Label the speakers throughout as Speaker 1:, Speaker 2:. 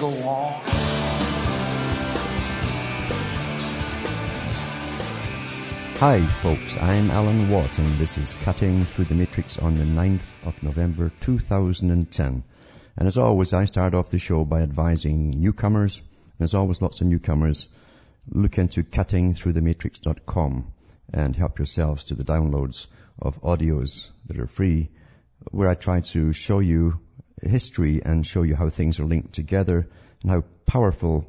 Speaker 1: go on.
Speaker 2: Hi, folks. I'm Alan Watt, and this is Cutting Through the Matrix on the 9th of November 2010. And as always, I start off the show by advising newcomers. and There's always lots of newcomers. Look into cuttingthroughthematrix.com and help yourselves to the downloads of audios that are free, where I try to show you history and show you how things are linked together and how powerful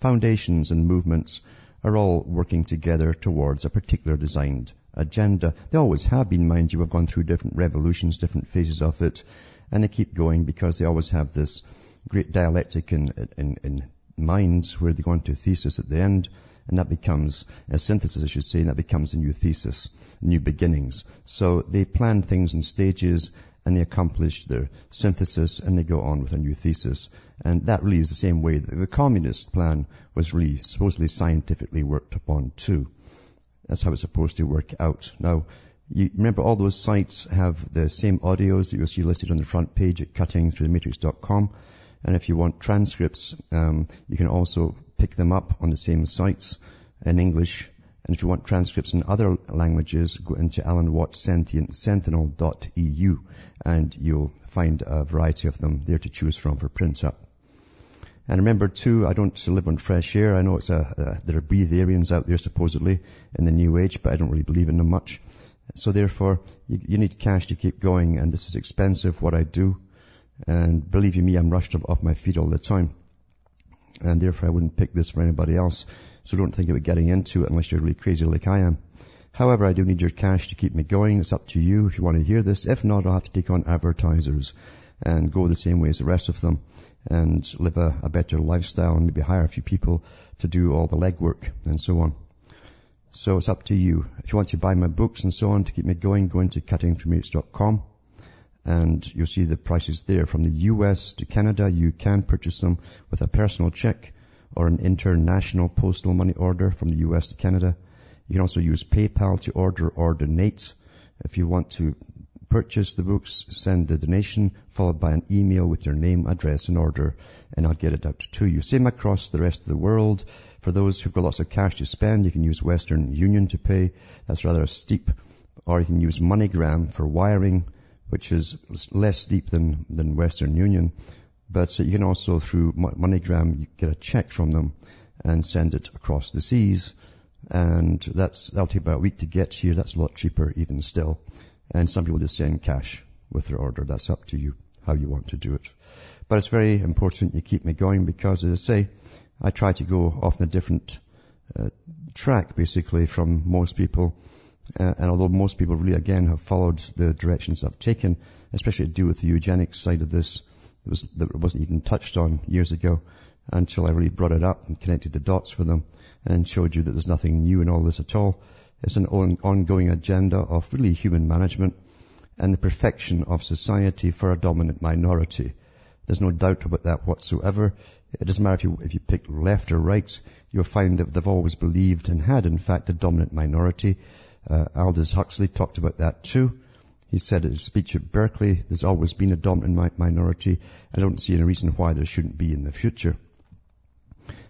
Speaker 2: foundations and movements are all working together towards a particular designed agenda. They always have been, mind you, have gone through different revolutions, different phases of it, and they keep going because they always have this great dialectic in, in, in minds where they go into thesis at the end, and that becomes a synthesis, I should say, and that becomes a new thesis, new beginnings. So they plan things in stages, and they accomplish their synthesis and they go on with a new thesis. And that really is the same way that the communist plan was really supposedly scientifically worked upon too. That's how it's supposed to work out. Now, you remember all those sites have the same audios that you'll see listed on the front page at cuttingthroughthematrix.com. And if you want transcripts, um, you can also pick them up on the same sites in English and if you want transcripts in other languages, go into Alan Watt Sentinel.eu and you'll find a variety of them there to choose from for print up. And remember too, I don't live on fresh air. I know it's a, a there are breatharians out there supposedly in the new age, but I don't really believe in them much. So therefore, you, you need cash to keep going and this is expensive what I do. And believe you me, I'm rushed off my feet all the time. And therefore I wouldn't pick this for anybody else. So don't think about getting into it unless you're really crazy like I am. However, I do need your cash to keep me going. It's up to you if you want to hear this. If not, I'll have to take on advertisers and go the same way as the rest of them and live a, a better lifestyle and maybe hire a few people to do all the legwork and so on. So it's up to you. If you want to buy my books and so on to keep me going, go into cuttingthroughmatrix.com and you'll see the prices there. From the US to Canada, you can purchase them with a personal check or an international postal money order from the US to Canada. You can also use PayPal to order or donate. If you want to purchase the books, send the donation followed by an email with your name, address and order and I'll get it out to you. Same across the rest of the world. For those who've got lots of cash to spend, you can use Western Union to pay. That's rather steep. Or you can use MoneyGram for wiring, which is less steep than, than Western Union. But you can also, through MoneyGram, you get a check from them and send it across the seas. And that's, that'll take about a week to get here. That's a lot cheaper even still. And some people just send cash with their order. That's up to you how you want to do it. But it's very important you keep me going because as I say, I try to go off on a different uh, track basically from most people. Uh, and although most people really again have followed the directions I've taken, especially to do with the eugenics side of this, that, was, that wasn't even touched on years ago until I really brought it up and connected the dots for them and showed you that there's nothing new in all this at all. It's an on, ongoing agenda of really human management and the perfection of society for a dominant minority. There's no doubt about that whatsoever. It doesn't matter if you, if you pick left or right, you'll find that they've always believed and had in fact a dominant minority. Uh, Aldous Huxley talked about that too. He said in his speech at Berkeley, there's always been a dominant minority. I don't see any reason why there shouldn't be in the future.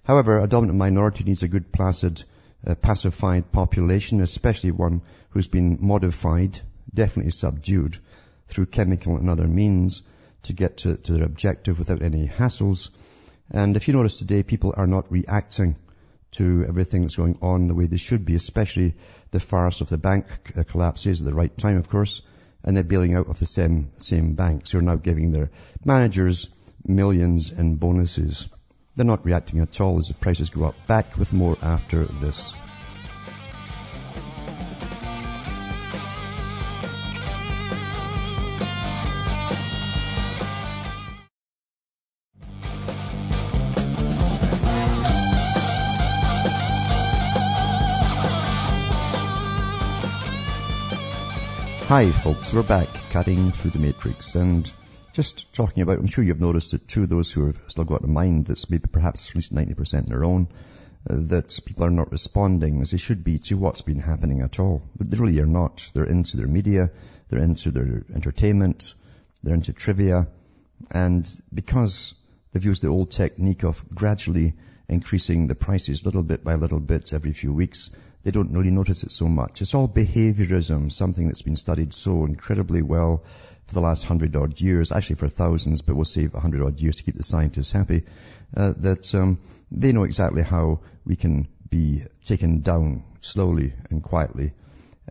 Speaker 2: However, a dominant minority needs a good placid, uh, pacified population, especially one who's been modified, definitely subdued, through chemical and other means to get to, to their objective without any hassles. And if you notice today, people are not reacting to everything that's going on the way they should be, especially the farce of the bank collapses at the right time, of course and they're bailing out of the same, same banks who are now giving their managers millions in bonuses. They're not reacting at all as the prices go up. Back with more after this. Hi folks, we're back cutting through the matrix and just talking about, I'm sure you've noticed that to those who have still got a mind that's maybe perhaps at least 90% their own, uh, that people are not responding as they should be to what's been happening at all. But they really are not. They're into their media, they're into their entertainment, they're into trivia, and because they've used the old technique of gradually increasing the prices little bit by little bit every few weeks, they don't really notice it so much. It's all behaviorism, something that's been studied so incredibly well for the last hundred odd years, actually for thousands, but we'll save a hundred odd years to keep the scientists happy, uh, that um, they know exactly how we can be taken down slowly and quietly.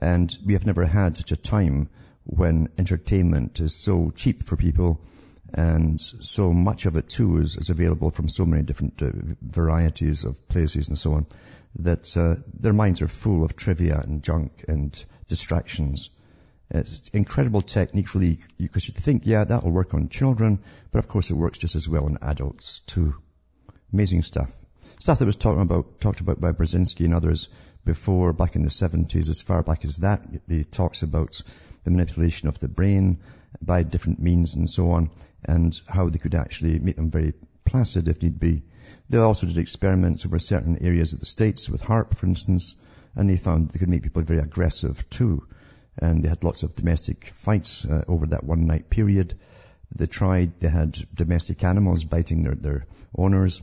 Speaker 2: And we have never had such a time when entertainment is so cheap for people and so much of it too is, is available from so many different uh, varieties of places and so on that uh, their minds are full of trivia and junk and distractions. It's incredible technique really, because you'd think, yeah, that'll work on children, but of course it works just as well on adults too. Amazing stuff. Stuff that was talked about, talked about by Brzezinski and others before, back in the 70s, as far back as that, he talks about the manipulation of the brain by different means and so on, and how they could actually make them very placid if need be. They also did experiments over certain areas of the States with HAARP, for instance, and they found they could make people very aggressive too. And they had lots of domestic fights uh, over that one night period. They tried, they had domestic animals biting their, their owners.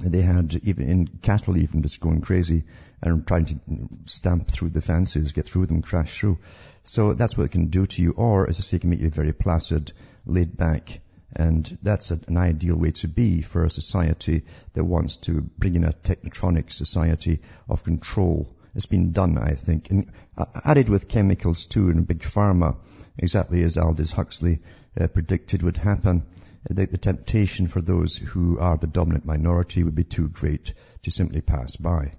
Speaker 2: They had even in cattle even just going crazy and trying to stamp through the fences, get through them, crash through. So that's what it can do to you. Or, as I say, it can make you very placid, laid back, and that's an ideal way to be for a society that wants to bring in a technotronic society of control. It's been done, I think, and added with chemicals too and big pharma, exactly as Aldous Huxley uh, predicted would happen. The, the temptation for those who are the dominant minority would be too great to simply pass by.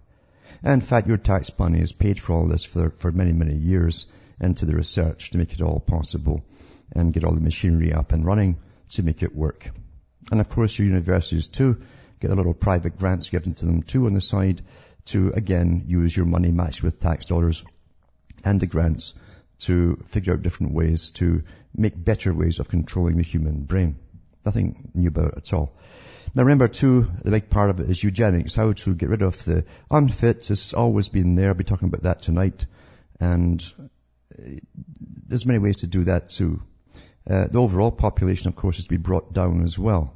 Speaker 2: And in fact, your tax money is paid for all this for, for many, many years into the research to make it all possible and get all the machinery up and running to make it work. And of course your universities too get a little private grants given to them too on the side to again use your money matched with tax dollars and the grants to figure out different ways to make better ways of controlling the human brain. Nothing new about it at all. Now remember too, the big part of it is eugenics, how to get rid of the unfit. This has always been there. I'll be talking about that tonight. And uh, there's many ways to do that too. Uh, the overall population, of course, has to be brought down as well.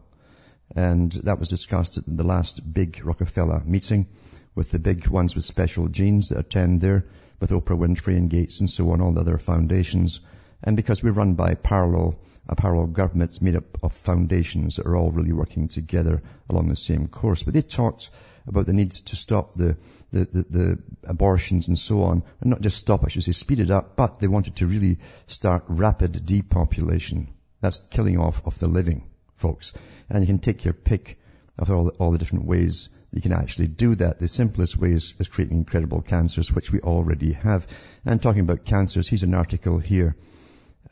Speaker 2: And that was discussed at the last big Rockefeller meeting with the big ones with special genes that attend there, with Oprah Winfrey and Gates and so on, all the other foundations. And because we're run by parallel, a parallel governments made up of foundations that are all really working together along the same course. But they talked about the need to stop the, the, the, the, abortions and so on, and not just stop, I should say, speed it up, but they wanted to really start rapid depopulation. That's killing off of the living, folks. And you can take your pick of all the, all the different ways you can actually do that. The simplest way is, is creating incredible cancers, which we already have. And talking about cancers, here's an article here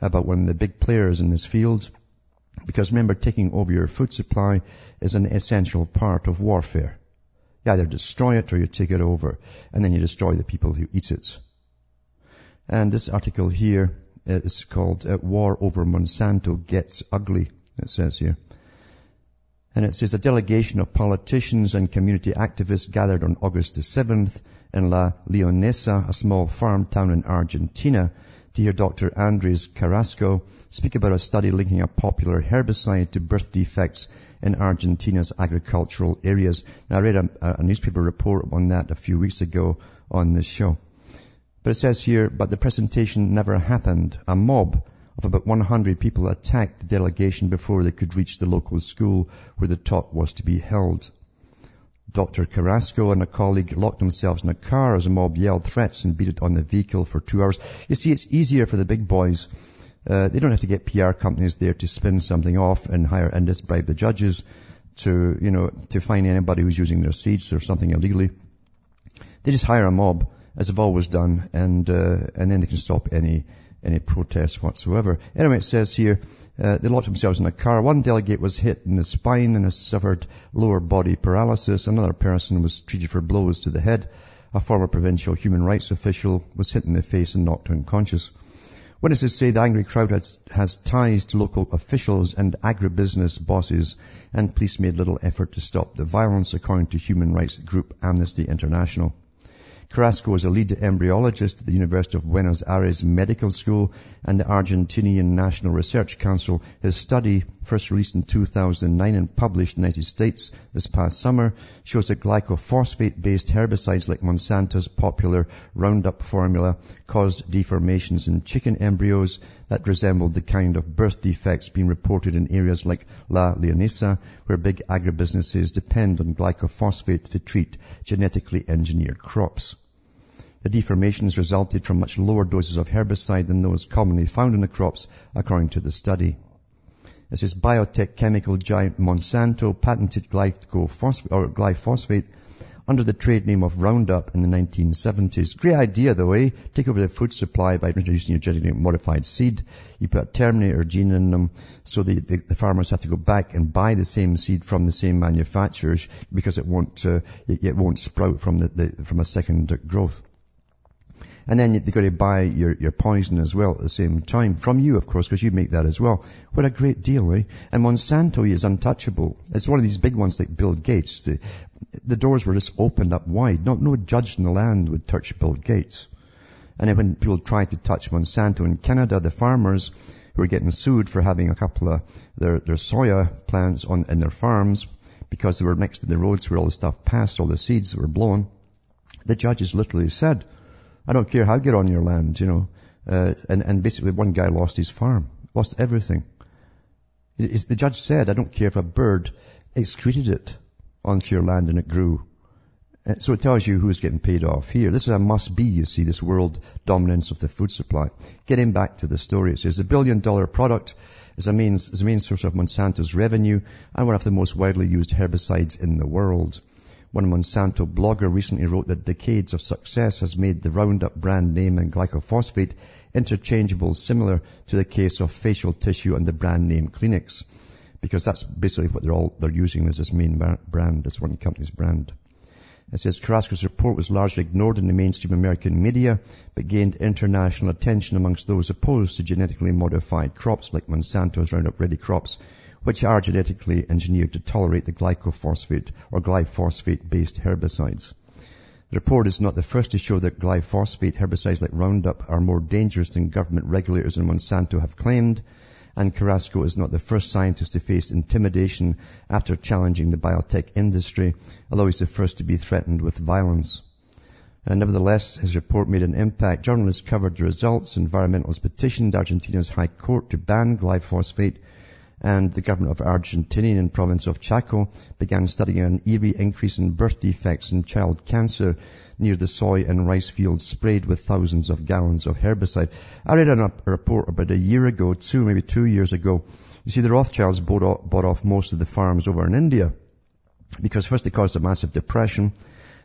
Speaker 2: about one of the big players in this field. Because remember, taking over your food supply is an essential part of warfare. You either destroy it or you take it over, and then you destroy the people who eat it. And this article here is called uh, War Over Monsanto Gets Ugly, it says here. And it says a delegation of politicians and community activists gathered on August the 7th in La Leonesa, a small farm town in Argentina, to hear Dr. Andres Carrasco speak about a study linking a popular herbicide to birth defects in Argentina's agricultural areas. Now, I read a, a newspaper report on that a few weeks ago on this show. But it says here, but the presentation never happened. A mob of about 100 people attacked the delegation before they could reach the local school where the talk was to be held. Dr. Carrasco and a colleague locked themselves in a car as a mob yelled threats and beat it on the vehicle for two hours. You see, it's easier for the big boys uh, they don't have to get PR companies there to spin something off and hire and just bribe the judges to, you know, to find anybody who's using their seats or something illegally. They just hire a mob, as they've always done, and uh, and then they can stop any any protests whatsoever. Anyway, it says here uh, they locked themselves in a car. One delegate was hit in the spine and has suffered lower body paralysis. Another person was treated for blows to the head. A former provincial human rights official was hit in the face and knocked unconscious. Witnesses say the angry crowd has, has ties to local officials and agribusiness bosses, and police made little effort to stop the violence, according to human rights group Amnesty International. Carrasco is a lead embryologist at the University of Buenos Aires Medical School and the Argentinian National Research Council. His study, first released in 2009 and published in the United States this past summer, shows that glyphosate-based herbicides like Monsanto's popular Roundup formula caused deformations in chicken embryos that resembled the kind of birth defects being reported in areas like La Leonesa, where big agribusinesses depend on glyphosate to treat genetically engineered crops. The deformations resulted from much lower doses of herbicide than those commonly found in the crops, according to the study. It says biotech chemical giant Monsanto patented glyphosate under the trade name of Roundup in the 1970s. Great idea though, eh? Take over the food supply by introducing your genetically modified seed. You put a Terminator gene in them so the, the, the, farmers have to go back and buy the same seed from the same manufacturers because it won't, uh, it, it, won't sprout from the, the, from a second growth. And then they've got to buy your, your poison as well at the same time. From you, of course, because you make that as well. What a great deal, eh? And Monsanto is untouchable. It's one of these big ones like Bill Gates. The, the doors were just opened up wide. No, no judge in the land would touch Bill Gates. And then when people tried to touch Monsanto in Canada, the farmers who were getting sued for having a couple of their, their soya plants on, in their farms because they were next to the roads where all the stuff passed, all the seeds were blown, the judges literally said, I don't care how you get on your land, you know. Uh, and, and basically one guy lost his farm, lost everything. The judge said, I don't care if a bird excreted it onto your land and it grew. Uh, so it tells you who's getting paid off here. This is a must be, you see, this world dominance of the food supply. Getting back to the story, it says a billion dollar product is a main, is a main source of Monsanto's revenue and one of the most widely used herbicides in the world. One Monsanto blogger recently wrote that decades of success has made the Roundup brand name and glyphosate interchangeable, similar to the case of facial tissue and the brand name Kleenex. Because that's basically what they're all, they're using as this main brand, this one company's brand. It says Carrasco's report was largely ignored in the mainstream American media, but gained international attention amongst those opposed to genetically modified crops like Monsanto's Roundup Ready crops, which are genetically engineered to tolerate the glyphosate or glyphosate-based herbicides. The report is not the first to show that glyphosate herbicides like Roundup are more dangerous than government regulators and Monsanto have claimed, and Carrasco is not the first scientist to face intimidation after challenging the biotech industry, although he's the first to be threatened with violence. And nevertheless, his report made an impact. Journalists covered the results. Environmentalists petitioned Argentina's High Court to ban glyphosate and the government of Argentinian province of Chaco began studying an eerie increase in birth defects and child cancer near the soy and rice fields sprayed with thousands of gallons of herbicide. I read a report about a year ago, two, maybe two years ago. You see, the Rothschilds bought off, bought off most of the farms over in India because first they caused a massive depression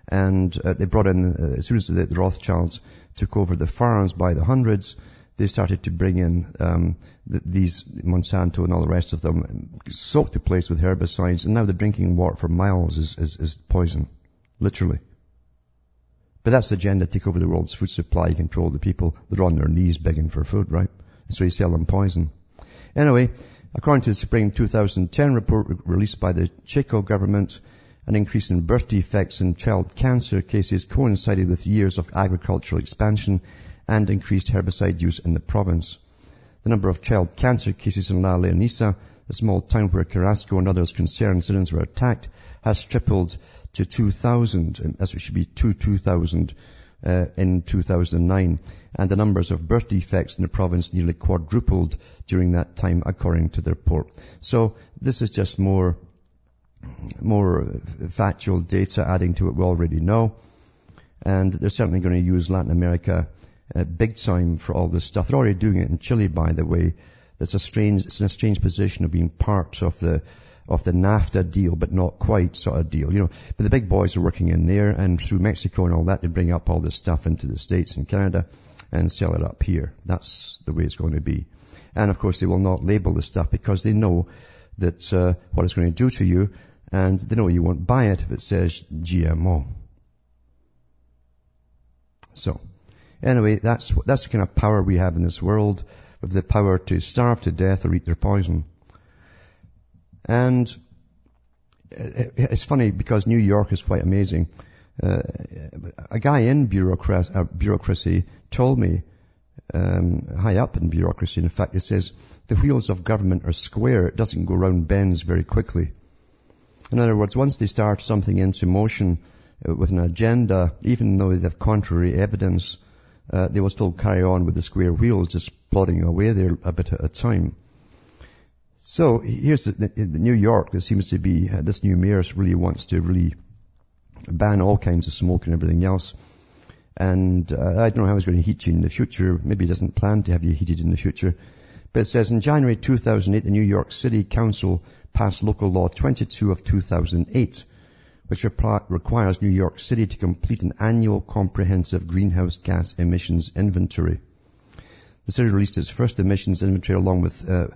Speaker 2: and uh, they brought in, uh, as soon as the, the Rothschilds took over the farms by the hundreds, they started to bring in um, the, these Monsanto and all the rest of them, soaked the place with herbicides, and now the drinking water for miles is, is, is poison, literally. But that's the agenda, take over the world's food supply, control the people that are on their knees begging for food, right? so you sell them poison. Anyway, according to the spring 2010 report re- released by the Chaco government, an increase in birth defects and child cancer cases coincided with years of agricultural expansion and increased herbicide use in the province. The number of child cancer cases in La Leonesa, the small town where Carrasco and others concerned citizens were attacked, has tripled to 2,000, as it should be two 2,000 uh, in 2009, and the numbers of birth defects in the province nearly quadrupled during that time, according to the report. So this is just more, more factual data adding to what we already know, and they're certainly going to use Latin America uh, big time for all this stuff. They're already doing it in Chile, by the way. It's a strange, it's in a strange position of being part of the, of the NAFTA deal, but not quite sort of deal, you know. But the big boys are working in there, and through Mexico and all that, they bring up all this stuff into the States and Canada and sell it up here. That's the way it's going to be. And of course, they will not label the stuff because they know that uh, what it's going to do to you, and they know you won't buy it if it says GMO. So, Anyway, that's, that's the kind of power we have in this world, with the power to starve to death or eat their poison. And it's funny because New York is quite amazing. Uh, a guy in bureaucracy, uh, bureaucracy told me, um, high up in bureaucracy, in fact, he says, the wheels of government are square. It doesn't go round bends very quickly. In other words, once they start something into motion uh, with an agenda, even though they have contrary evidence, uh, they will still carry on with the square wheels, just plodding away there a bit at a time. So here's the, New York. There seems to be uh, this new mayor really wants to really ban all kinds of smoke and everything else. And uh, I don't know how he's going to heat you in the future. Maybe he doesn't plan to have you heated in the future. But it says in January 2008, the New York City Council passed Local Law 22 of 2008, which requires New York City to complete an annual comprehensive greenhouse gas emissions inventory. The city released its first emissions inventory along with uh,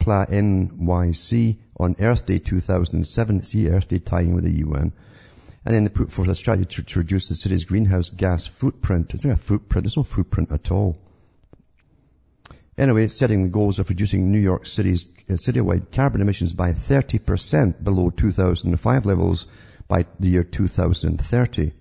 Speaker 2: PlaNYC on Earth Day 2007. See Earth Day tying with the UN. And then they put forth a strategy to, to reduce the city's greenhouse gas footprint. Is there a footprint? There's no footprint at all. Anyway, setting the goals of reducing New York City's uh, citywide carbon emissions by 30% below 2005 levels by the year 2030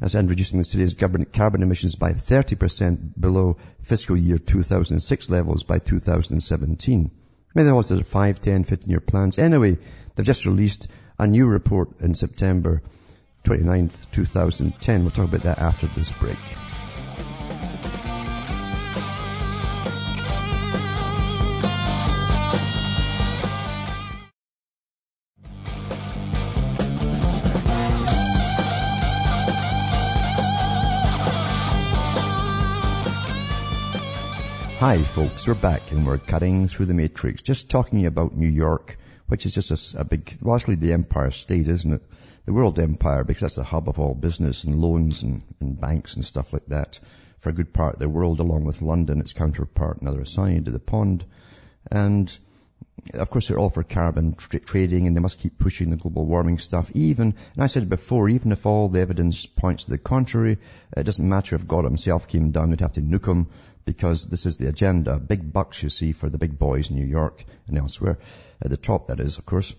Speaker 2: as and reducing the city's carbon emissions by 30% below fiscal year 2006 levels by 2017. Maybe there was 5, 10, 15 year plans. Anyway, they've just released a new report in September 29th, 2010. We'll talk about that after this break. Hi folks, we're back and we're cutting through the matrix, just talking about New York, which is just a, a big, well actually the empire state, isn't it? The world empire, because that's the hub of all business and loans and, and banks and stuff like that for a good part of the world, along with London, its counterpart on the other side of the pond. And of course, they're all for carbon tra- trading and they must keep pushing the global warming stuff. Even, and I said before, even if all the evidence points to the contrary, it doesn't matter if God himself came down, they'd have to nuke him because this is the agenda. Big bucks, you see, for the big boys in New York and elsewhere. At the top, that is, of course.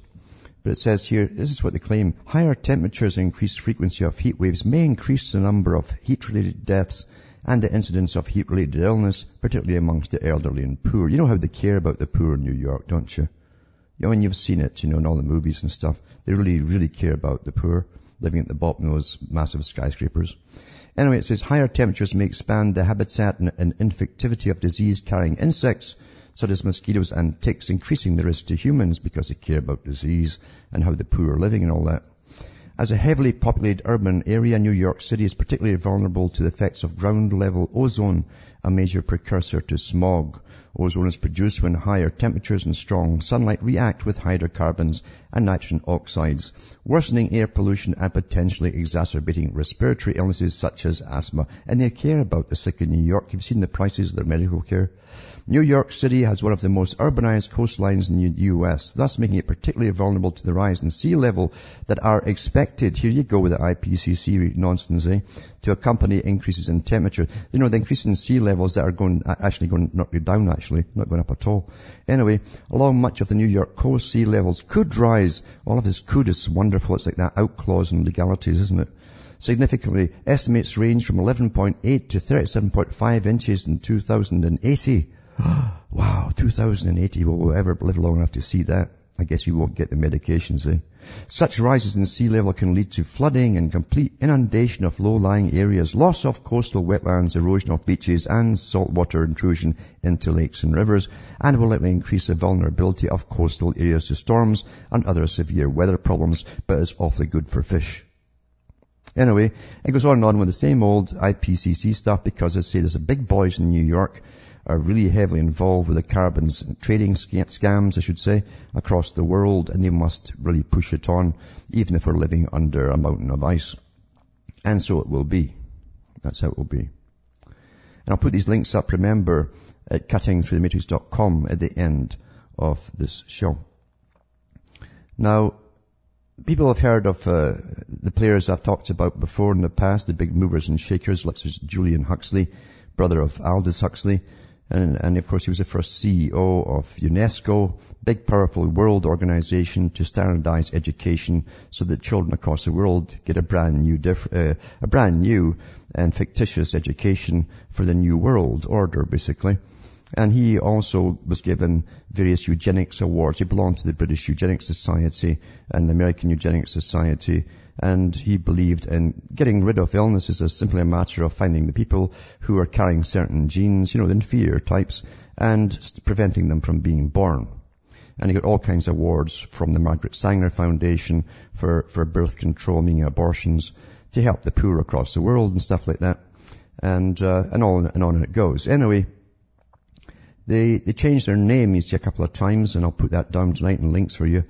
Speaker 2: But it says here, this is what they claim. Higher temperatures and increased frequency of heat waves may increase the number of heat-related deaths and the incidence of heat-related illness, particularly amongst the elderly and poor. You know how they care about the poor in New York, don't you? Know, when you've seen it, you know, in all the movies and stuff, they really, really care about the poor living at the bottom of those massive skyscrapers. Anyway, it says higher temperatures may expand the habitat and, and infectivity of disease-carrying insects, such as mosquitoes and ticks, increasing the risk to humans because they care about disease and how the poor are living and all that. As a heavily populated urban area, New York City is particularly vulnerable to the effects of ground level ozone, a major precursor to smog. Ozone is produced when higher temperatures and strong sunlight react with hydrocarbons and nitrogen oxides, worsening air pollution and potentially exacerbating respiratory illnesses such as asthma. And they care about the sick in New York. You've seen the prices of their medical care. New York City has one of the most urbanized coastlines in the U.S., thus making it particularly vulnerable to the rise in sea level that are expected, here you go with the IPCC nonsense, eh, to accompany increases in temperature. You know, the increase in sea levels that are going, actually going, not going down actually, not going up at all. Anyway, along much of the New York coast, sea levels could rise. All of this could is wonderful. It's like that out clause in legalities, isn't it? significantly. Estimates range from 11.8 to 37.5 inches in 2080. wow, 2080, will we ever live long enough to see that? I guess we won't get the medications, eh? Such rises in sea level can lead to flooding and complete inundation of low-lying areas, loss of coastal wetlands, erosion of beaches, and saltwater intrusion into lakes and rivers, and will likely increase the vulnerability of coastal areas to storms and other severe weather problems, but is awfully good for fish. Anyway, it goes on and on with the same old IPCC stuff because I say there's a big boys in New York are really heavily involved with the carbon trading scams, I should say, across the world, and they must really push it on, even if we're living under a mountain of ice. And so it will be. That's how it will be. And I'll put these links up, remember, at cuttingthroughthematrix.com at the end of this show. Now, people have heard of uh, the players I've talked about before in the past, the big movers and shakers, like Julian Huxley, brother of Aldous Huxley. And, and, of course he was the first CEO of UNESCO, big powerful world organization to standardize education so that children across the world get a brand new, diff- uh, a brand new and fictitious education for the new world order basically. And he also was given various eugenics awards. He belonged to the British Eugenics Society and the American Eugenics Society. And he believed in getting rid of illnesses as simply a matter of finding the people who are carrying certain genes, you know, the inferior types, and preventing them from being born. And he got all kinds of awards from the Margaret Sanger Foundation for, for birth control, meaning abortions, to help the poor across the world and stuff like that. And, uh, and on and on it goes. Anyway, they, they changed their name, you see, a couple of times, and I'll put that down tonight in links for you.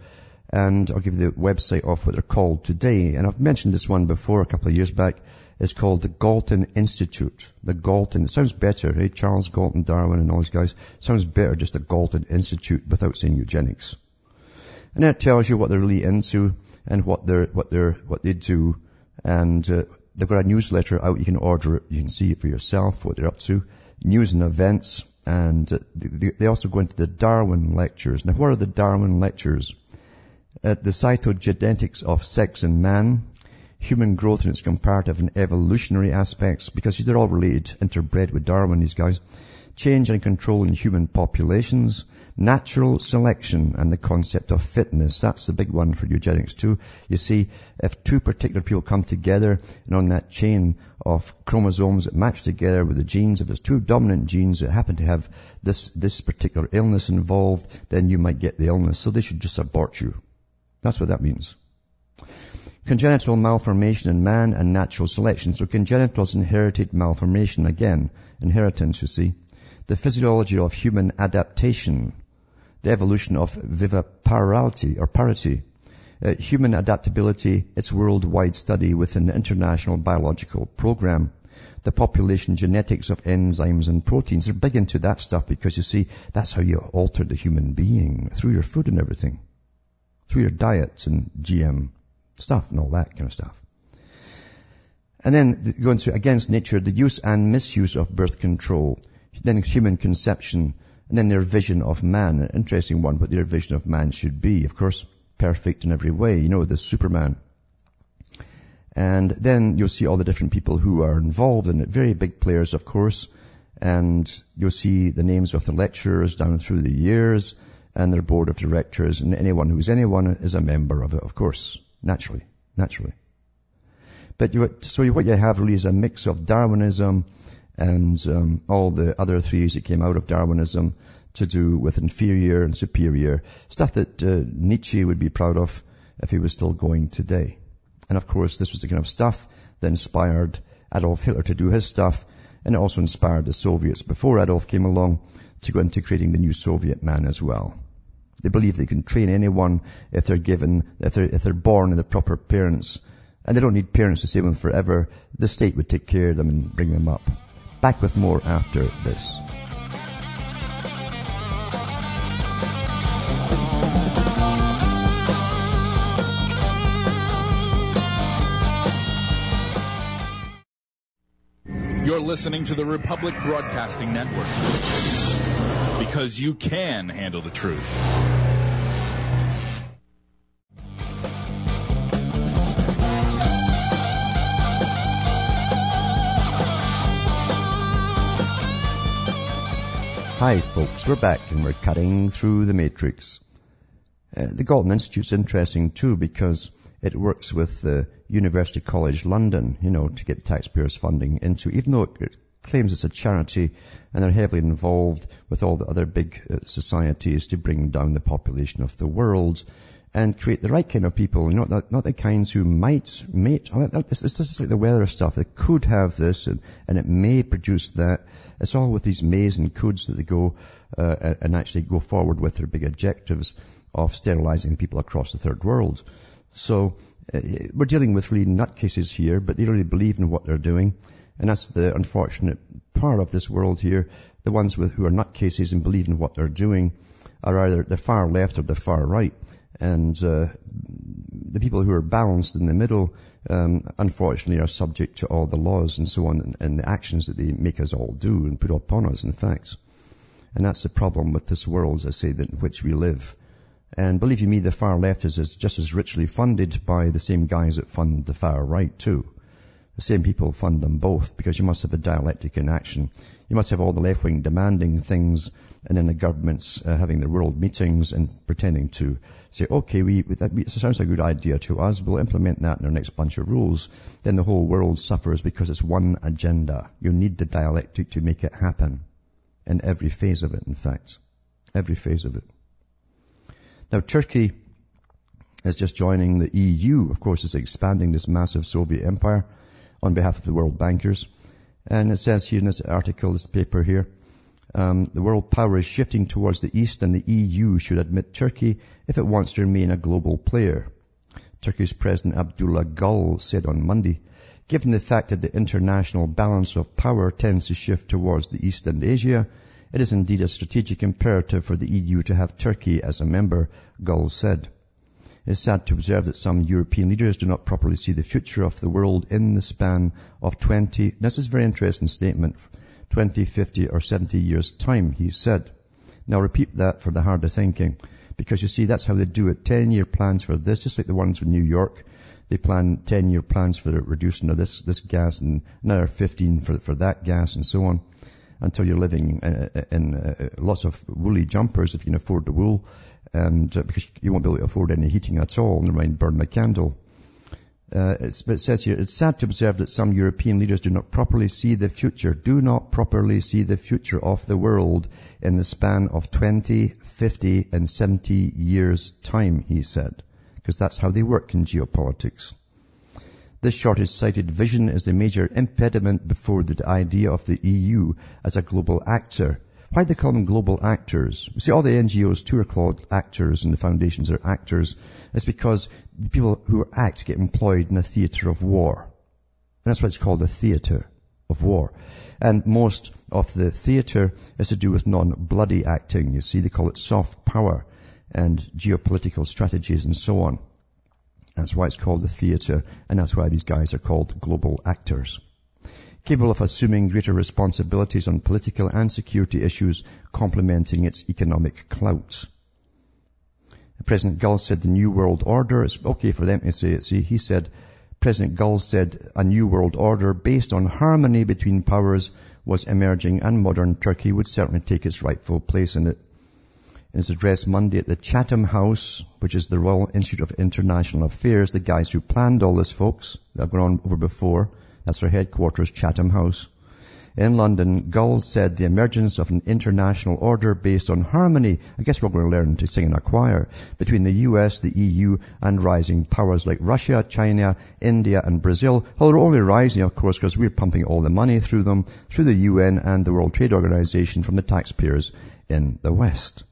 Speaker 2: And I'll give you the website of what they're called today. And I've mentioned this one before a couple of years back. It's called the Galton Institute. The Galton, it sounds better, hey? Charles Galton, Darwin and all these guys. sounds better just the Galton Institute without saying eugenics. And that tells you what they're really into and what they're, what they're, what they do. And, uh, they've got a newsletter out. You can order it. You can see it for yourself, what they're up to. News and events and they also go into the Darwin lectures. Now, what are the Darwin lectures? Uh, the cytogenetics of sex in man, human growth and its comparative and evolutionary aspects, because they're all related, interbred with Darwin, these guys. Change and control in human populations, Natural selection and the concept of fitness. That's the big one for eugenics too. You see, if two particular people come together and on that chain of chromosomes that match together with the genes, if there's two dominant genes that happen to have this, this particular illness involved, then you might get the illness. So they should just abort you. That's what that means. Congenital malformation in man and natural selection. So congenital is inherited malformation. Again, inheritance, you see. The physiology of human adaptation the evolution of viviparity or parity. Uh, human adaptability, its worldwide study within the International Biological Program. The population genetics of enzymes and proteins. They're big into that stuff because you see, that's how you alter the human being through your food and everything. Through your diets and GM stuff and all that kind of stuff. And then going to against nature, the use and misuse of birth control. Then human conception, and then their vision of man, an interesting one, what their vision of man should be. Of course, perfect in every way, you know, the Superman. And then you'll see all the different people who are involved in it, very big players, of course. And you'll see the names of the lecturers down through the years and their board of directors and anyone who's anyone is a member of it, of course, naturally, naturally. But you, so what you have really is a mix of Darwinism, and um, all the other theories that came out of Darwinism to do with inferior and superior, stuff that uh, Nietzsche would be proud of if he was still going today. And of course, this was the kind of stuff that inspired Adolf Hitler to do his stuff, and it also inspired the Soviets before Adolf came along to go into creating the new Soviet man as well. They believe they can train anyone if they're given, if they're, if they're born in the proper parents. And they don't need parents to save them forever. The state would take care of them and bring them up. Back with more after this.
Speaker 3: You're listening to the Republic Broadcasting Network because you can handle the truth.
Speaker 2: Hi folks, we're back and we're cutting through the matrix. Uh, the Galton Institute's interesting too because it works with the University College London, you know, to get taxpayers funding into, even though it claims it's a charity and they're heavily involved with all the other big uh, societies to bring down the population of the world and create the right kind of people, you know, not, not the kinds who might mate. It's, it's just like the weather stuff. They could have this and, and it may produce that. It's all with these mays and codes that they go uh, and actually go forward with their big objectives of sterilizing people across the third world. So uh, we're dealing with really nutcases here, but they really believe in what they're doing. And that's the unfortunate part of this world here. The ones with, who are nutcases and believe in what they're doing are either the far left or the far right and uh, the people who are balanced in the middle, um, unfortunately are subject to all the laws and so on and, and the actions that they make us all do and put upon us, in fact. And that's the problem with this world, as I say, that in which we live. And believe you me, the far left is just as richly funded by the same guys that fund the far right too. The same people fund them both because you must have a dialectic in action. You must have all the left wing demanding things and then the governments uh, having their world meetings and pretending to say, okay, we, that sounds like a good idea to us. We'll implement that in our next bunch of rules. Then the whole world suffers because it's one agenda. You need the dialectic to make it happen in every phase of it, in fact. Every phase of it. Now, Turkey is just joining the EU. Of course, it's expanding this massive Soviet empire on behalf of the world bankers. And it says here in this article, this paper here, um, the world power is shifting towards the east and the EU should admit Turkey if it wants to remain a global player. Turkey's President Abdullah Gül said on Monday, given the fact that the international balance of power tends to shift towards the east and Asia, it is indeed a strategic imperative for the EU to have Turkey as a member, Gül said. Is sad to observe that some European leaders do not properly see the future of the world in the span of 20, this is a very interesting statement, 20, 50 or 70 years time, he said. Now repeat that for the harder thinking, because you see that's how they do it. 10 year plans for this, just like the ones in New York. They plan 10 year plans for reducing this, this gas and another 15 for, for that gas and so on until you're living in, in uh, lots of woolly jumpers if you can afford the wool, and uh, because you won't be able to afford any heating at all, never mind burn a candle. Uh, it says here, it's sad to observe that some European leaders do not properly see the future, do not properly see the future of the world in the span of 20, 50 and 70 years time, he said. Because that's how they work in geopolitics. This short-sighted vision is the major impediment before the idea of the EU as a global actor. Why do they call them global actors? You see, all the NGOs too are called actors and the foundations are actors. It's because people who act get employed in a theatre of war. And that's why it's called a theatre of war. And most of the theatre is to do with non-bloody acting. You see, they call it soft power and geopolitical strategies and so on. That's why it's called the theatre, and that's why these guys are called global actors. Capable of assuming greater responsibilities on political and security issues, complementing its economic clout. President Gül said the New World Order, is okay for them to say it, see, he said, President Gül said a New World Order based on harmony between powers was emerging and modern Turkey would certainly take its rightful place in it in his address Monday at the Chatham House, which is the Royal Institute of International Affairs, the guys who planned all this, folks, that have gone on over before. That's their headquarters, Chatham House. In London, Gül said the emergence of an international order based on harmony, I guess we're going to learn to sing in a choir, between the US, the EU, and rising powers like Russia, China, India, and Brazil. Well, they're only rising, of course, because we're pumping all the money through them, through the UN and the World Trade Organization from the taxpayers in the West.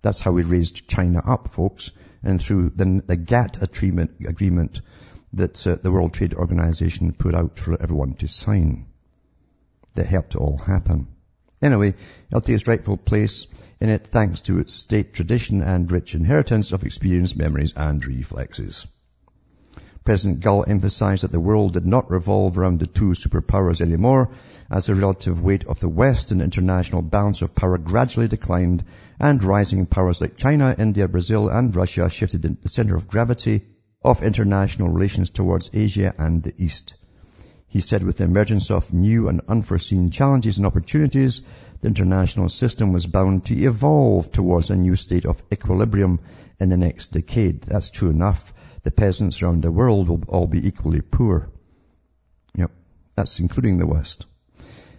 Speaker 2: That's how we raised China up, folks. And through the, the GATT agreement that uh, the World Trade Organization put out for everyone to sign. That helped it all happen. Anyway, it'll take its rightful place in it thanks to its state tradition and rich inheritance of experience, memories and reflexes. President Gül emphasized that the world did not revolve around the two superpowers anymore as the relative weight of the West and international balance of power gradually declined and rising powers like China, India, Brazil and Russia shifted the center of gravity of international relations towards Asia and the East. He said with the emergence of new and unforeseen challenges and opportunities, the international system was bound to evolve towards a new state of equilibrium in the next decade. That's true enough the peasants around the world will all be equally poor. Yep. That's including the West.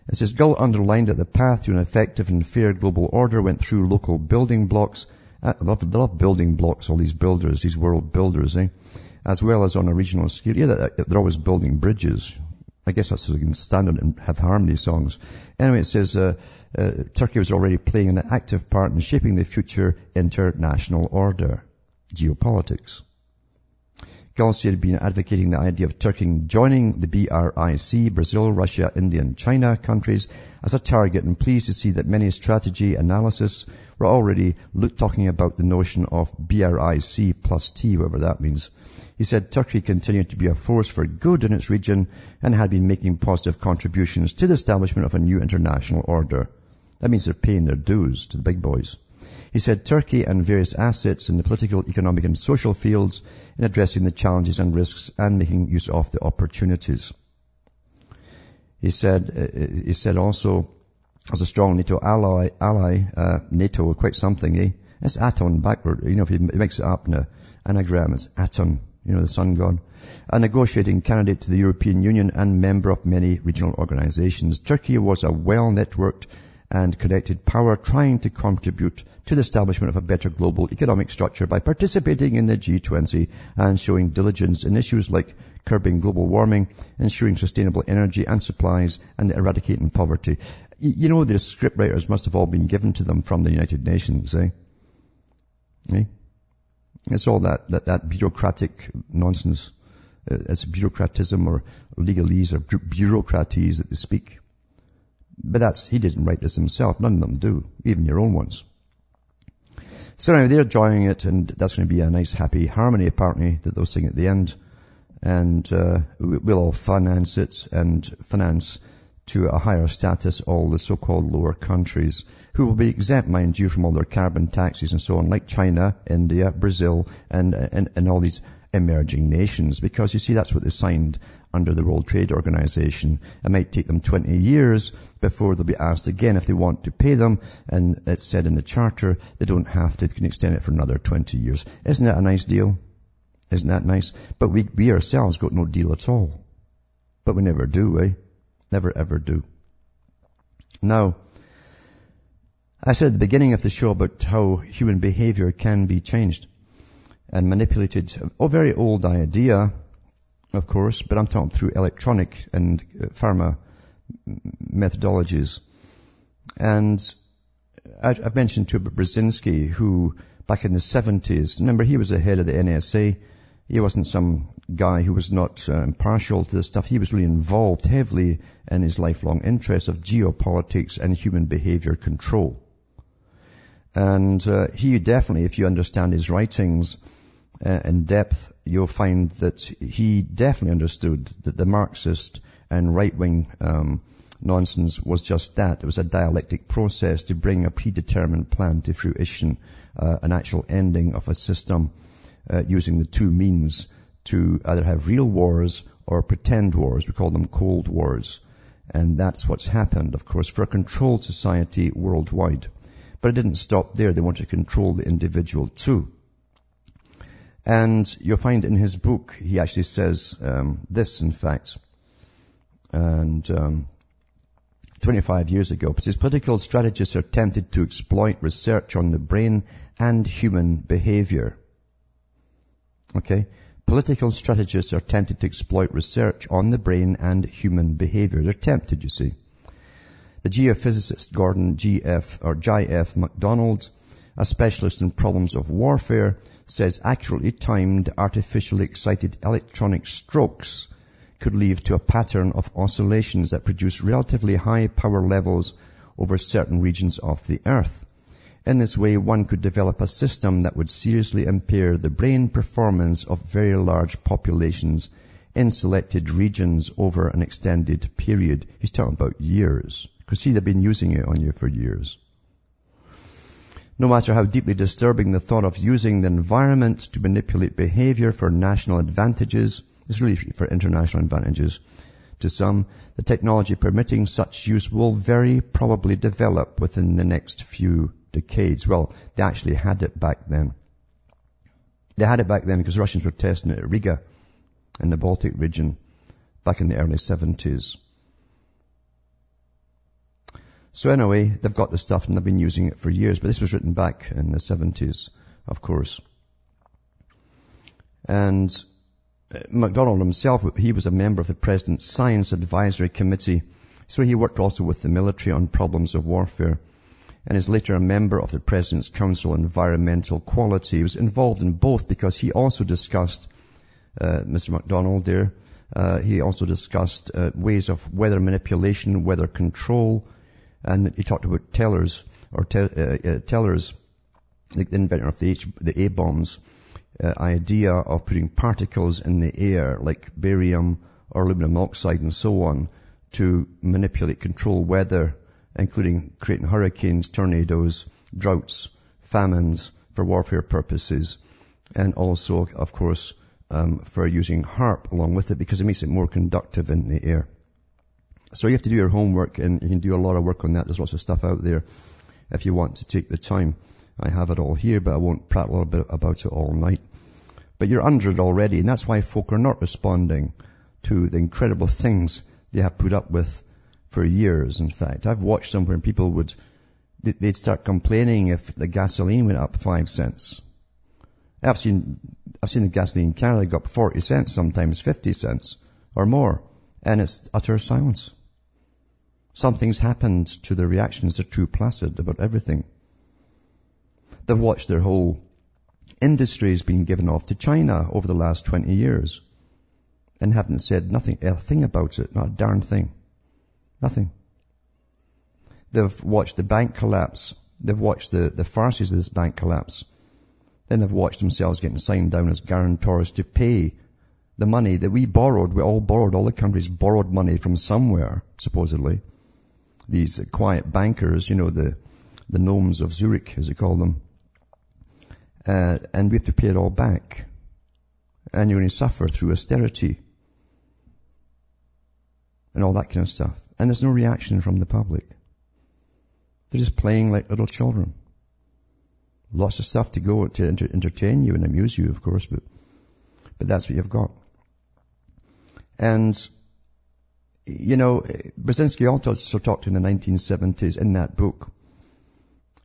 Speaker 2: It says Gül underlined that the path to an effective and fair global order went through local building blocks. I love, love building blocks, all these builders, these world builders, eh? As well as on a regional scale. Yeah, they're always building bridges. I guess that's so they can stand and have harmony songs. Anyway, it says uh, uh, Turkey was already playing an active part in shaping the future international order, geopolitics. Gulsi had been advocating the idea of Turkey joining the BRIC, Brazil, Russia, India and China countries as a target and pleased to see that many strategy analysis were already talking about the notion of BRIC plus T, whatever that means. He said Turkey continued to be a force for good in its region and had been making positive contributions to the establishment of a new international order. That means they're paying their dues to the big boys. He said Turkey and various assets in the political, economic and social fields in addressing the challenges and risks and making use of the opportunities. He said, uh, he said also, as a strong NATO ally, ally uh, NATO, quite something, eh? It's Aton backward. You know, if he makes it up in an anagram, it's Aton, you know, the sun god. A negotiating candidate to the European Union and member of many regional organizations. Turkey was a well-networked and connected power trying to contribute to the establishment of a better global economic structure by participating in the G20 and showing diligence in issues like curbing global warming, ensuring sustainable energy and supplies, and eradicating poverty. You know, the scriptwriters must have all been given to them from the United Nations, eh? eh? It's all that, that, that bureaucratic nonsense. Uh, it's bureaucratism or legalese or bureaucratese that they speak. But that's, he didn't write this himself. None of them do, even your own ones. So anyway, they're enjoying it and that's going to be a nice happy harmony apparently that they'll sing at the end. And, uh, we'll all finance it and finance to a higher status all the so-called lower countries who will be exempt, mind you, from all their carbon taxes and so on, like China, India, Brazil, and, and, and all these emerging nations because you see that's what they signed under the World Trade Organization. It might take them 20 years before they'll be asked again if they want to pay them and it's said in the charter they don't have to, they can extend it for another 20 years. Isn't that a nice deal? Isn't that nice? But we, we ourselves got no deal at all. But we never do, eh? Never ever do. Now, I said at the beginning of the show about how human behavior can be changed and manipulated. A very old idea, of course, but I'm talking through electronic and uh, pharma methodologies. And I've mentioned to Brzezinski, who back in the 70s, remember he was the head of the NSA. He wasn't some guy who was not uh, impartial to the stuff. He was really involved heavily in his lifelong interest of geopolitics and human behavior control. And uh, he definitely, if you understand his writings, uh, in depth, you'll find that he definitely understood that the Marxist and right-wing um, nonsense was just that. It was a dialectic process to bring a predetermined plan to fruition, uh, an actual ending of a system uh, using the two means to either have real wars or pretend wars. We call them cold wars. And that's what's happened, of course, for a controlled society worldwide. But it didn't stop there. They wanted to control the individual too. And you'll find in his book, he actually says um, this, in fact, and um, 25 years ago, but his political strategists are tempted to exploit research on the brain and human behavior. Okay? Political strategists are tempted to exploit research on the brain and human behavior. They're tempted, you see. The geophysicist Gordon G.F. or J.F. MacDonald, a specialist in problems of warfare, says accurately timed, artificially excited electronic strokes could lead to a pattern of oscillations that produce relatively high power levels over certain regions of the earth. In this way, one could develop a system that would seriously impair the brain performance of very large populations in selected regions over an extended period. He's talking about years. Because see, they've been using it on you for years. No matter how deeply disturbing the thought of using the environment to manipulate behavior for national advantages, is really for international advantages to some, the technology permitting such use will very probably develop within the next few decades. Well, they actually had it back then. They had it back then because Russians were testing it at Riga in the Baltic region back in the early 70s. So anyway, they've got the stuff and they've been using it for years, but this was written back in the 70s, of course. And uh, MacDonald himself, he was a member of the President's Science Advisory Committee, so he worked also with the military on problems of warfare and is later a member of the President's Council on Environmental Quality. He was involved in both because he also discussed uh, Mr. MacDonald there. Uh, he also discussed uh, ways of weather manipulation, weather control, and he talked about Teller's or te- uh, uh, Teller's, the inventor of the, H- the A-bombs, uh, idea of putting particles in the air like barium or aluminum oxide and so on to manipulate, control weather, including creating hurricanes, tornadoes, droughts, famines for warfare purposes, and also, of course, um, for using HAARP along with it because it makes it more conductive in the air. So you have to do your homework and you can do a lot of work on that. There's lots of stuff out there if you want to take the time. I have it all here, but I won't prattle a bit about it all night. But you're under it already, and that's why folk are not responding to the incredible things they have put up with for years, in fact. I've watched some where people would, they'd start complaining if the gasoline went up five cents. I've seen, I've seen the gasoline in Canada go up 40 cents, sometimes 50 cents or more, and it's utter silence. Something's happened to their reactions. They're too placid about everything. They've watched their whole industries being given off to China over the last 20 years and haven't said nothing, a thing about it, not a darn thing. Nothing. They've watched the bank collapse. They've watched the, the farces of this bank collapse. Then they've watched themselves getting signed down as guarantors to pay the money that we borrowed. We all borrowed, all the countries borrowed money from somewhere, supposedly. These quiet bankers, you know, the, the gnomes of Zurich, as they call them. Uh, and we have to pay it all back. And going to suffer through austerity. And all that kind of stuff. And there's no reaction from the public. They're just playing like little children. Lots of stuff to go to entertain you and amuse you, of course, but, but that's what you've got. And, you know, Brzezinski also talked in the 1970s in that book.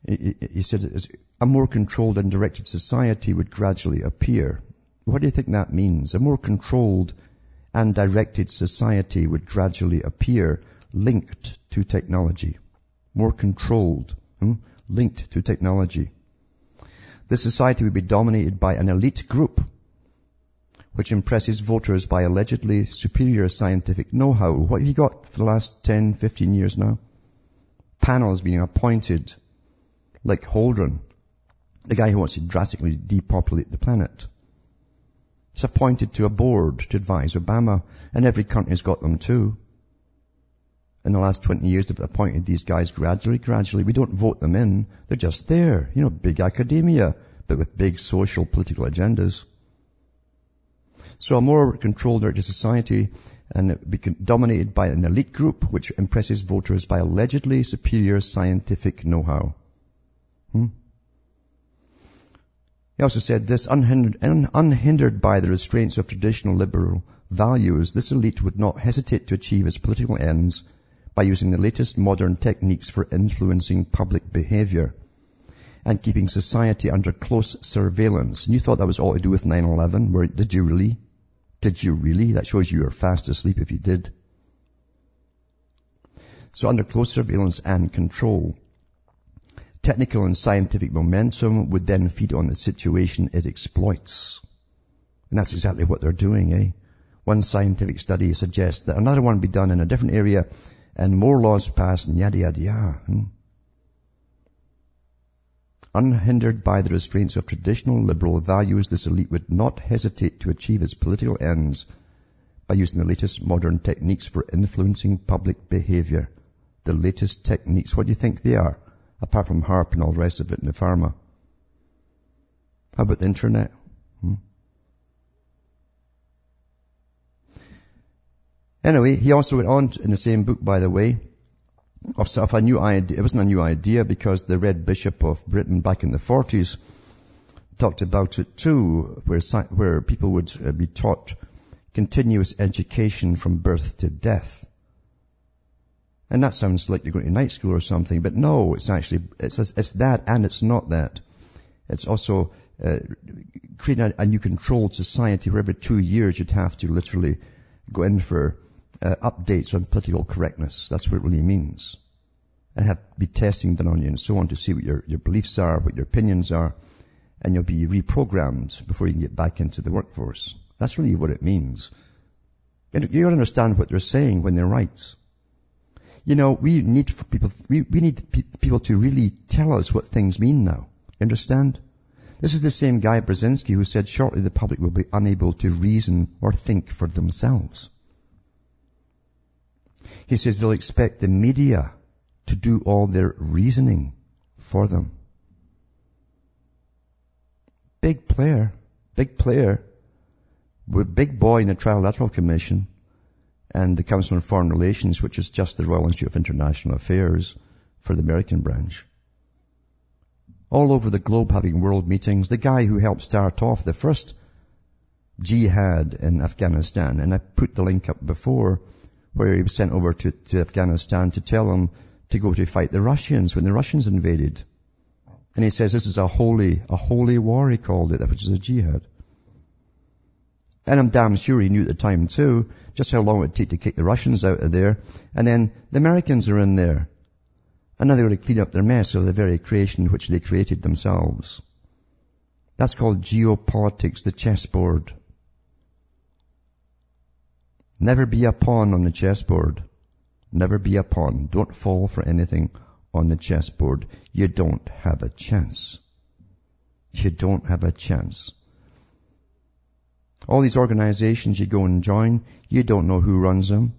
Speaker 2: He, he said a more controlled and directed society would gradually appear. What do you think that means? A more controlled and directed society would gradually appear linked to technology. More controlled, hmm? linked to technology. This society would be dominated by an elite group which impresses voters by allegedly superior scientific know-how. What have you got for the last 10, 15 years now? Panels being appointed like Holdren, the guy who wants to drastically depopulate the planet. It's appointed to a board to advise Obama, and every country's got them too. In the last 20 years, they've appointed these guys gradually, gradually. We don't vote them in. They're just there. You know, big academia, but with big social, political agendas. So a more controlled society and be dominated by an elite group which impresses voters by allegedly superior scientific know-how. Hmm? He also said this, unhindered, unhindered by the restraints of traditional liberal values, this elite would not hesitate to achieve its political ends by using the latest modern techniques for influencing public behavior and keeping society under close surveillance. And you thought that was all to do with 9-11, where did you really? Did you really? That shows you were fast asleep if you did. So under close surveillance and control. Technical and scientific momentum would then feed on the situation it exploits. And that's exactly what they're doing, eh? One scientific study suggests that another one be done in a different area and more laws passed and yada yada yada. Unhindered by the restraints of traditional liberal values, this elite would not hesitate to achieve its political ends by using the latest modern techniques for influencing public behavior. The latest techniques. What do you think they are? apart from HAARP and all the rest of it in the pharma. How about the internet? Hmm? Anyway, he also went on in the same book, by the way, of a new idea. It wasn't a new idea because the Red Bishop of Britain back in the 40s talked about it too, where, where people would uh, be taught continuous education from birth to death. And that sounds like you're going to night school or something, but no, it's actually, it's, it's that and it's not that. It's also uh, creating a, a, new controlled society where every two years you'd have to literally go in for uh, updates on political correctness. That's what it really means. And have be testing done on you and so on to see what your, your beliefs are, what your opinions are, and you'll be reprogrammed before you can get back into the workforce. That's really what it means. And you gotta understand what they're saying when they write. You know, we need people, we, we need people to really tell us what things mean now. Understand? This is the same guy, Brzezinski, who said shortly the public will be unable to reason or think for themselves. He says they'll expect the media to do all their reasoning for them. Big player, big player, big boy in the Trilateral Commission and the Council on Foreign Relations, which is just the Royal Institute of International Affairs for the American branch all over the globe having world meetings. The guy who helped start off the first jihad in Afghanistan, and I put the link up before where he was sent over to, to Afghanistan to tell them to go to fight the Russians when the Russians invaded. And he says this is a holy, a holy war, he called it, which is a jihad. And I'm damn sure he knew at the time too, just how long it would take to kick the Russians out of there. And then the Americans are in there. And now they want to clean up their mess of the very creation which they created themselves. That's called geopolitics, the chessboard. Never be a pawn on the chessboard. Never be a pawn. Don't fall for anything on the chessboard. You don't have a chance. You don't have a chance. All these organizations you go and join, you don't know who runs them.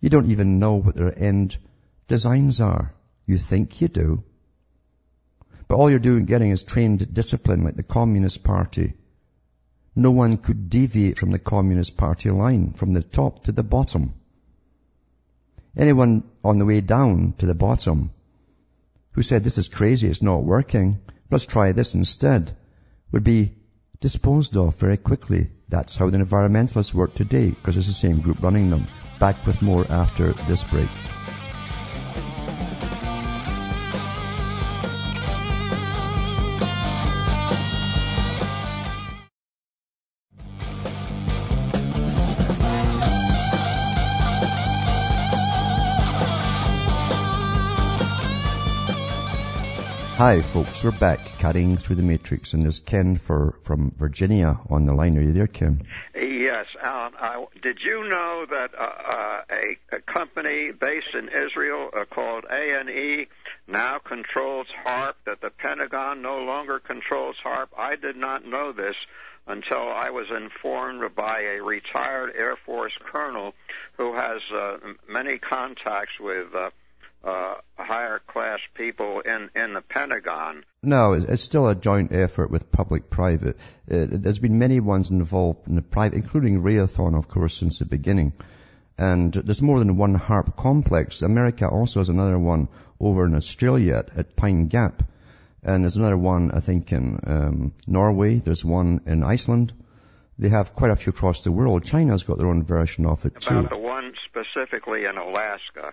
Speaker 2: You don't even know what their end designs are. You think you do. But all you're doing, getting is trained discipline like the Communist Party. No one could deviate from the Communist Party line, from the top to the bottom. Anyone on the way down to the bottom who said this is crazy, it's not working, let's try this instead, would be disposed of very quickly. That's how the environmentalists work today, because it's the same group running them. Back with more after this break. Hi folks, we're back cutting through the matrix and there's Ken for, from Virginia on the line. Are you there, Ken?
Speaker 4: Yes, Alan. I, did you know that uh, uh, a, a, company based in Israel uh, called A&E now controls HAARP? that the Pentagon no longer controls HAARP. I did not know this until I was informed by a retired Air Force colonel who has uh, many contacts with uh, higher class people in, in the Pentagon.
Speaker 2: No, it's still a joint effort with public-private. Uh, there's been many ones involved in the private, including Raytheon, of course, since the beginning. And there's more than one HAARP complex. America also has another one over in Australia at, at Pine Gap. And there's another one, I think, in um, Norway. There's one in Iceland. They have quite a few across the world. China's got their own version of it
Speaker 4: About
Speaker 2: too.
Speaker 4: About the one specifically in Alaska.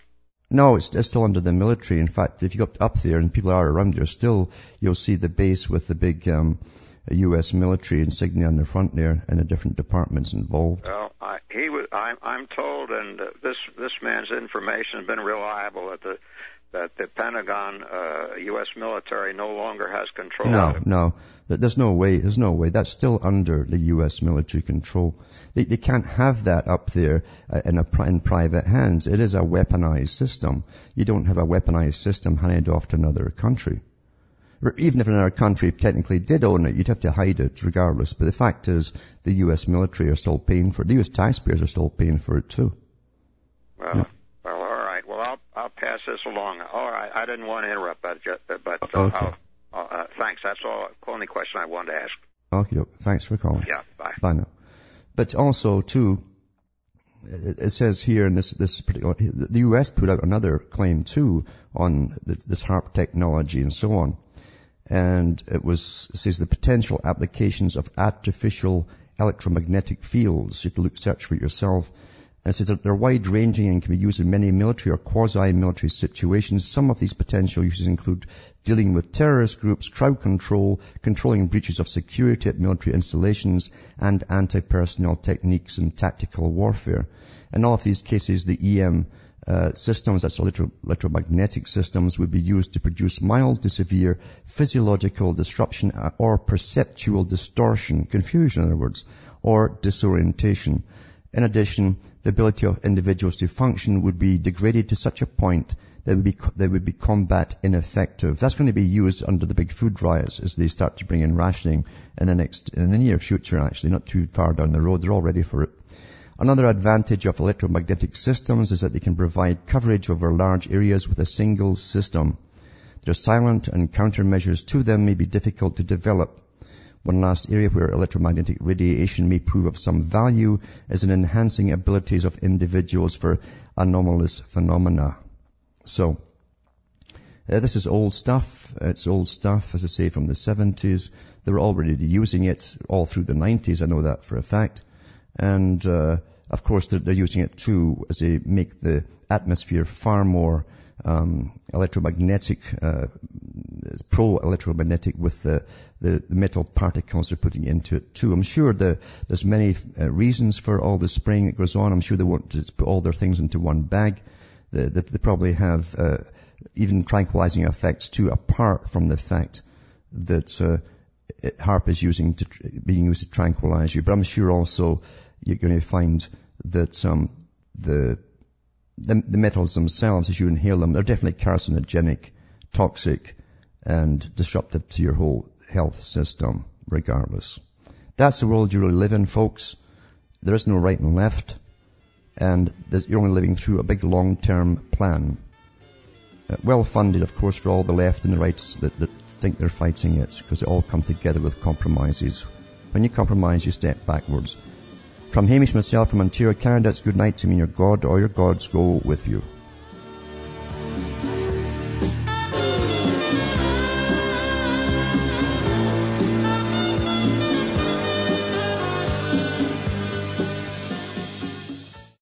Speaker 2: No, it's, it's, still under the military. In fact, if you go up there and people are around there, still you'll see the base with the big um, U.S. military insignia on the front there and the different departments involved.
Speaker 4: Well, I, he was. I'm, I'm told, and uh, this this man's information has been reliable that the that the Pentagon, uh, U.S. military, no longer has control.
Speaker 2: No, no, there's no way. There's no way. That's still under the U.S. military control. They, they can't have that up there uh, in, a, in private hands. It is a weaponized system. You don't have a weaponized system handed off to another country. Even if another country technically did own it, you'd have to hide it regardless. But the fact is, the U.S. military are still paying for it. The U.S. taxpayers are still paying for it too.
Speaker 4: Well, yeah. well, all right. Well, I'll pass this along. All right. I didn't want to interrupt, but just, but uh,
Speaker 2: okay.
Speaker 4: I'll, uh, thanks. That's all. Only question I wanted to ask.
Speaker 2: Okay. Thanks for calling.
Speaker 4: Yeah. Bye.
Speaker 2: Bye now. But also, too, it says here in this, this particular, the U.S. put out another claim too on this HAARP technology and so on. And it was, it says the potential applications of artificial electromagnetic fields. You to look, search for it yourself. And it says that they're wide ranging and can be used in many military or quasi-military situations. Some of these potential uses include dealing with terrorist groups, crowd control, controlling breaches of security at military installations, and anti-personnel techniques in tactical warfare. In all of these cases, the EM uh, systems, that's electro- electromagnetic systems, would be used to produce mild to severe physiological disruption uh, or perceptual distortion, confusion in other words, or disorientation. In addition, the ability of individuals to function would be degraded to such a point that would be, that would be combat ineffective. That's going to be used under the big food riots as they start to bring in rationing in the next, in the near future actually, not too far down the road. They're all ready for it. Another advantage of electromagnetic systems is that they can provide coverage over large areas with a single system. Their silent and countermeasures to them may be difficult to develop. One last area where electromagnetic radiation may prove of some value is in enhancing abilities of individuals for anomalous phenomena. So, uh, this is old stuff. It's old stuff, as I say, from the 70s. They were already using it all through the 90s. I know that for a fact. And, uh, of course, they're, they're, using it too as they make the atmosphere far more um, electromagnetic, uh, pro-electromagnetic with the, the, metal particles they're putting into it too. I'm sure the, there's many uh, reasons for all the spraying that goes on. I'm sure they won't just put all their things into one bag. They, they, they probably have uh, even tranquilizing effects too, apart from the fact that uh, HAARP is using to, being used to tranquilize you. But I'm sure also you're going to find that um, the the, the metals themselves, as you inhale them, they're definitely carcinogenic, toxic, and disruptive to your whole health system, regardless. That's the world you really live in, folks. There is no right and left, and you're only living through a big long-term plan. Uh, well funded, of course, for all the left and the rights that, that think they're fighting it, because they all come together with compromises. When you compromise, you step backwards. From Hamish myself from Ontario, Canada, it's good night to me. Your God or your gods go with you.